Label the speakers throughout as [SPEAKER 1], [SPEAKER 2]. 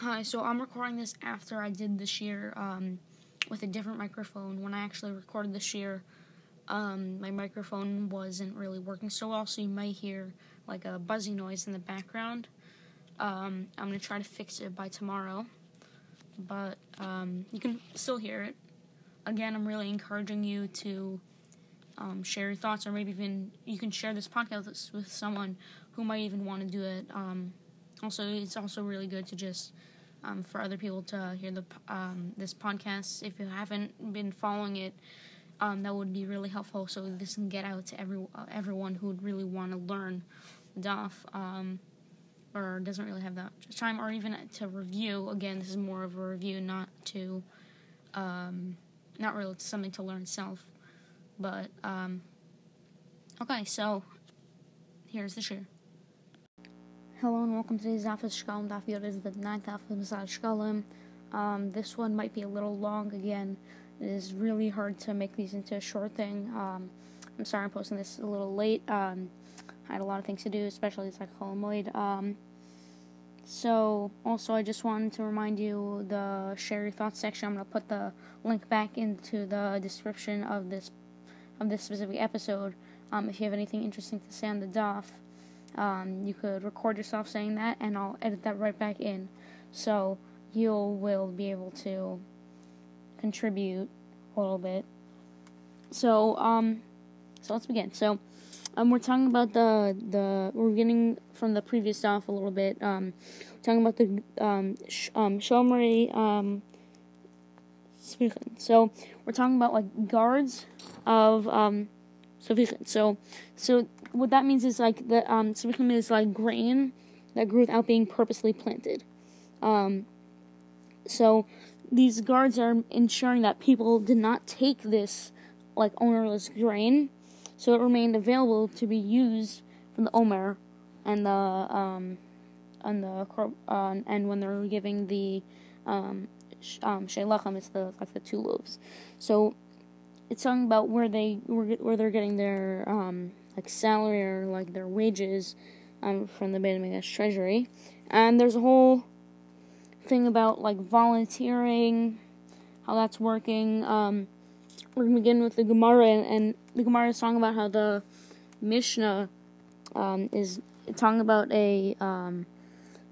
[SPEAKER 1] Hi, so I'm recording this after I did this year um, with a different microphone. When I actually recorded this year, um, my microphone wasn't really working so well, so you might hear like a buzzy noise in the background. Um, I'm gonna try to fix it by tomorrow, but um, you can still hear it. Again, I'm really encouraging you to um, share your thoughts, or maybe even you can share this podcast with someone who might even want to do it. Also, it's also really good to just um, for other people to hear the um, this podcast. If you haven't been following it, um, that would be really helpful. So this can get out to every uh, everyone who would really want to learn DAF um, or doesn't really have that time, or even to review. Again, this is more of a review, not to um, not really something to learn self. But um, okay, so here's the share. Hello and welcome to today's Daf Shkalim Daf is the ninth Daf of Shkalim. Um, this one might be a little long again. It is really hard to make these into a short thing. Um, I'm sorry I'm posting this a little late. Um, I had a lot of things to do, especially it's like Chol HaMoed. Um, so also I just wanted to remind you the share your thoughts section. I'm gonna put the link back into the description of this of this specific episode. Um, if you have anything interesting to say on the DAF. Um, you could record yourself saying that, and I'll edit that right back in. So you will be able to contribute a little bit. So um, so let's begin. So um, we're talking about the the we're getting from the previous stuff a little bit. Um, talking about the um, sh- um Shomri um. So we're talking about like guards of um, so so what that means is like the um Sefichim is like grain that grew without being purposely planted. Um, so these guards are ensuring that people did not take this like ownerless grain, so it remained available to be used for the omer and the um and the uh, and when they're giving the um um it's the like the two loaves. So it's talking about where they where, they're getting their um like salary or like their wages um, from the HaMikdash treasury. And there's a whole thing about like volunteering, how that's working. Um, we're gonna begin with the Gemara, and, and the Gemara is talking about how the Mishnah um, is talking about a um,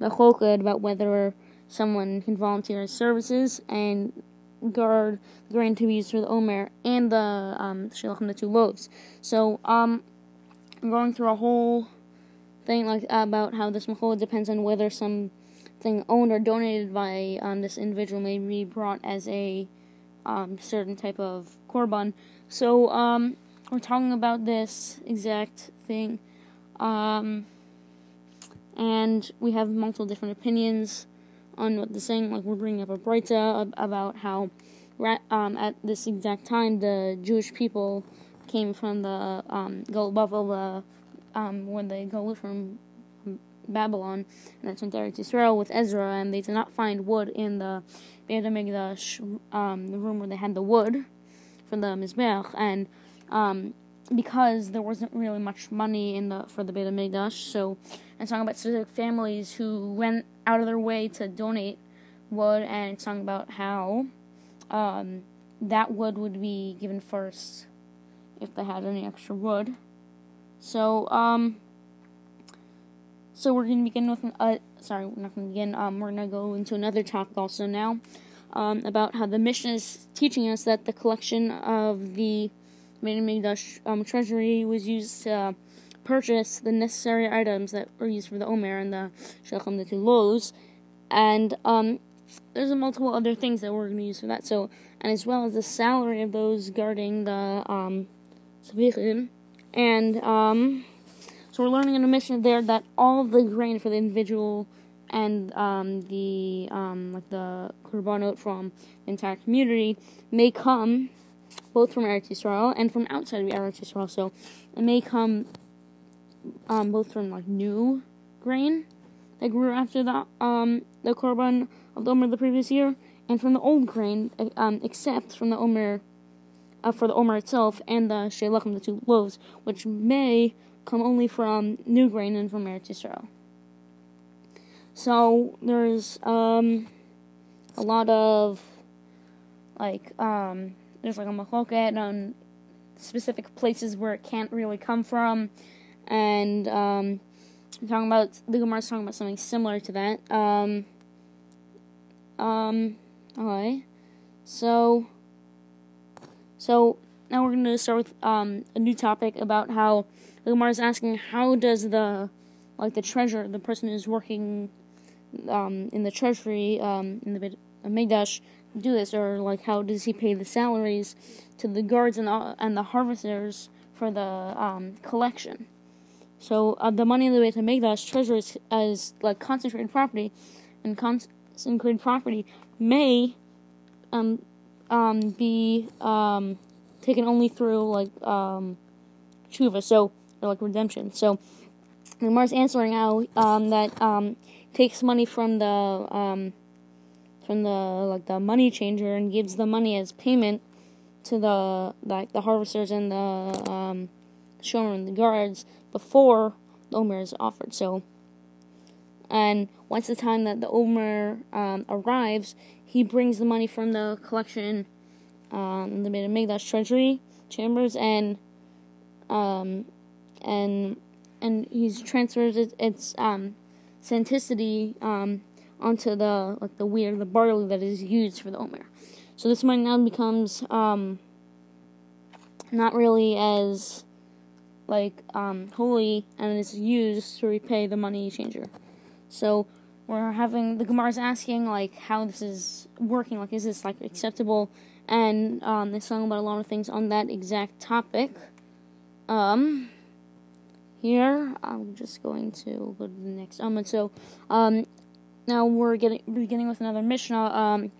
[SPEAKER 1] about whether someone can volunteer his services and guard the grain to be used for the omer and the um, Shtei HaLechem, the two loaves. So um, I'm going through a whole thing like about how this machol depends on whether something owned or donated by um, this individual may be brought as a um, certain type of korban. So um, we're talking about this exact thing, um, and we have multiple different opinions on what the saying. Like we're bringing up a brayta about how um, at this exact time the Jewish people came from the um, Babel, um, when they go from Babylon and then to Eretz Israel with Ezra, and they did not find wood in the Beit um, the room where they had the wood for the Mizbeach, and um, because there wasn't really much money in the for the Beit HaMikdash, so it's talking about specific families who went out of their way to donate wood, and it's talking about how um, that wood would be given first if they had any extra wood. So, um, so we're gonna begin with, uh, sorry, we're not gonna begin, um, we're gonna go into another topic also now, um, about how the Mishnah is teaching us that the collection of the Beit HaMikdash, um, treasury was used to purchase the necessary items that were used for the Omer and the Shechem, the two loaves, and, um, there's multiple other things that we're going to use for that. So, and as well as the salary of those guarding the um, and um, so we're learning in a Mishnah there that all of the grain for the individual and um, the um, like the korbanot from the entire community may come both from Eretz Yisrael and from outside of Eretz Yisrael. So it may come um, both from like new grain that grew after the um, the korban of the Omer the previous year, and from the old grain, um, except from the Omer uh, for the Omer itself and the Shtei HaLechem, the two loaves, which may come only from new grain and from Eretz Yisrael. So there's um a lot of like um there's like a machloket on specific places where it can't really come from, and um, talking about the Gemara's talking about something similar to that. Um, um, okay, so so now we're going to start with um, a new topic about how the Gemara is asking how does the like the treasurer, the person who's working um, in the treasury um, in the Mikdash, do this, or like how does he pay the salaries to the guards and the, and the harvesters for the um, collection? So uh, the money the Beit Hamikdash treasury is, is like concentrated property, and concentrated property may um, um, be um, taken only through like um, tshuva, so or like redemption. So Mars answering how um, that um, takes money from the um, from the like the money changer and gives the money as payment to the like the harvesters and the um, showmen, the guards before the omer is offered. So, and once the time that the omer um, arrives, he brings the money from the collection, um, the Beit Hamikdash treasury chambers, and um, and and he transfers it, its um, sanctity um, onto the like the or the barley that is used for the omer. So this money now becomes um, not really as like um, holy and it's used to repay the money changer. So we're having the Gemara is asking like how this is working. Like is this like acceptable? And um, they're talking about a lot of things on that exact topic. Um, here I'm just going to go to the next element. So um, now we're getting beginning with another Mishnah. Um,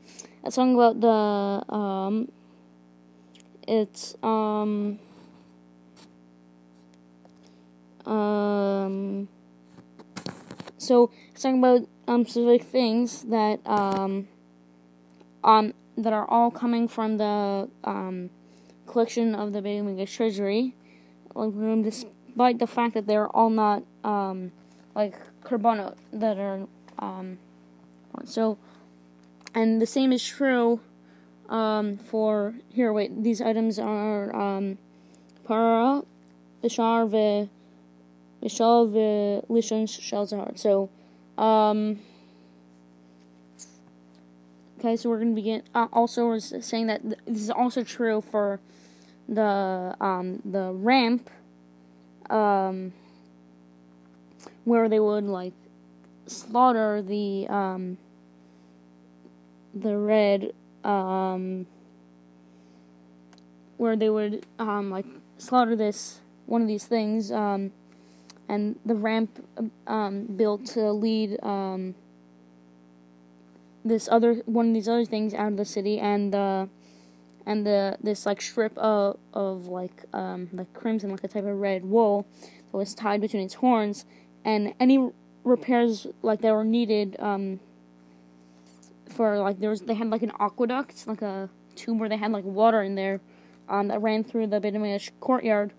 [SPEAKER 1] it's talking about the um, it's um, um, so it's talking about um specific things that um, um that are all coming from the um collection of the Hamikdash treasury, like despite the fact that they're all not um like korbanot that are um, so, and the same is true um, for here. Wait, these items are um, para, bishar, ve, bishal, ve, lishon, shel zahar. So, um, okay, so we're going to begin. Uh, also, we're saying that th- this is also true for the um, the ramp, um, where they would like slaughter the um, the red um, where they would um, like slaughter this one of these things um, and the ramp um, built to lead um, this other one of these other things out of the city and the and the this like strip of of like um like crimson like a type of red wool that was tied between its horns and any repairs like that were needed um, for like there was they had like an aqueduct like a tube where they had like water in there um, that ran through the Beit Hamikdash courtyard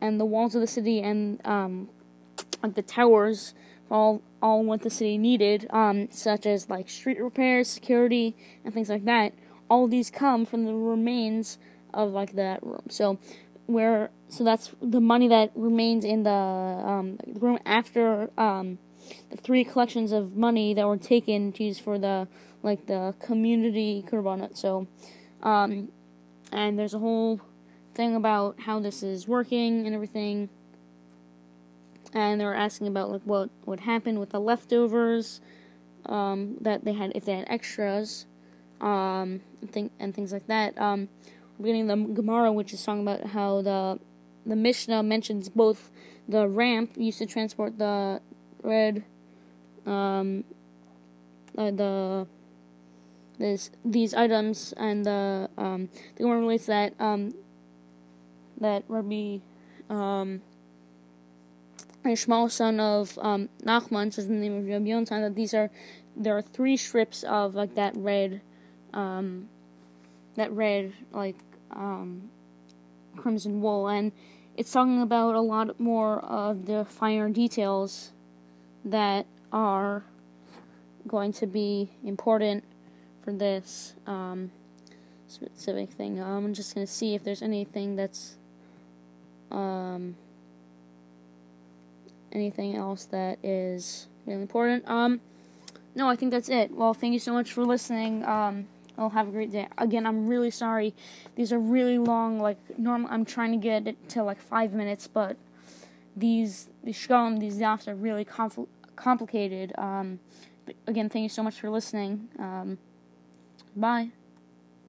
[SPEAKER 1] and the walls of the city and um, the towers all all what the city needed um, such as like street repairs security and things like that all these come from the remains of like that room so where so that's the money that remains in the um, room after um, the three collections of money that were taken to use for the like the community korbanot. So, um, and there's a whole thing about how this is working and everything. And they were asking about like what would happen with the leftovers um, that they had if they had extras, um, and, th- and things like that. Um, we're getting the Gemara, which is talking about how the the Mishnah mentions both the ramp used to transport the red, um, uh, the this these items and the um the Gemara relates that um that Rabbi um small son of um Nachman says the name of Rabbi Yonatan that these are there are three strips of like that red um that red like um, Crimson Wool, and it's talking about a lot more of the finer details that are going to be important for this um, specific thing. I'm just going to see if there's anything that's um, anything else that is really important. Um, no, I think that's it. Well, thank you so much for listening. Um, I'll have a great day. Again, I'm really sorry. These are really long. Like normal, I'm trying to get it to like five minutes, but these these shalom, these dafs are really compl- complicated. Um, again, thank you so much for listening. Um, bye.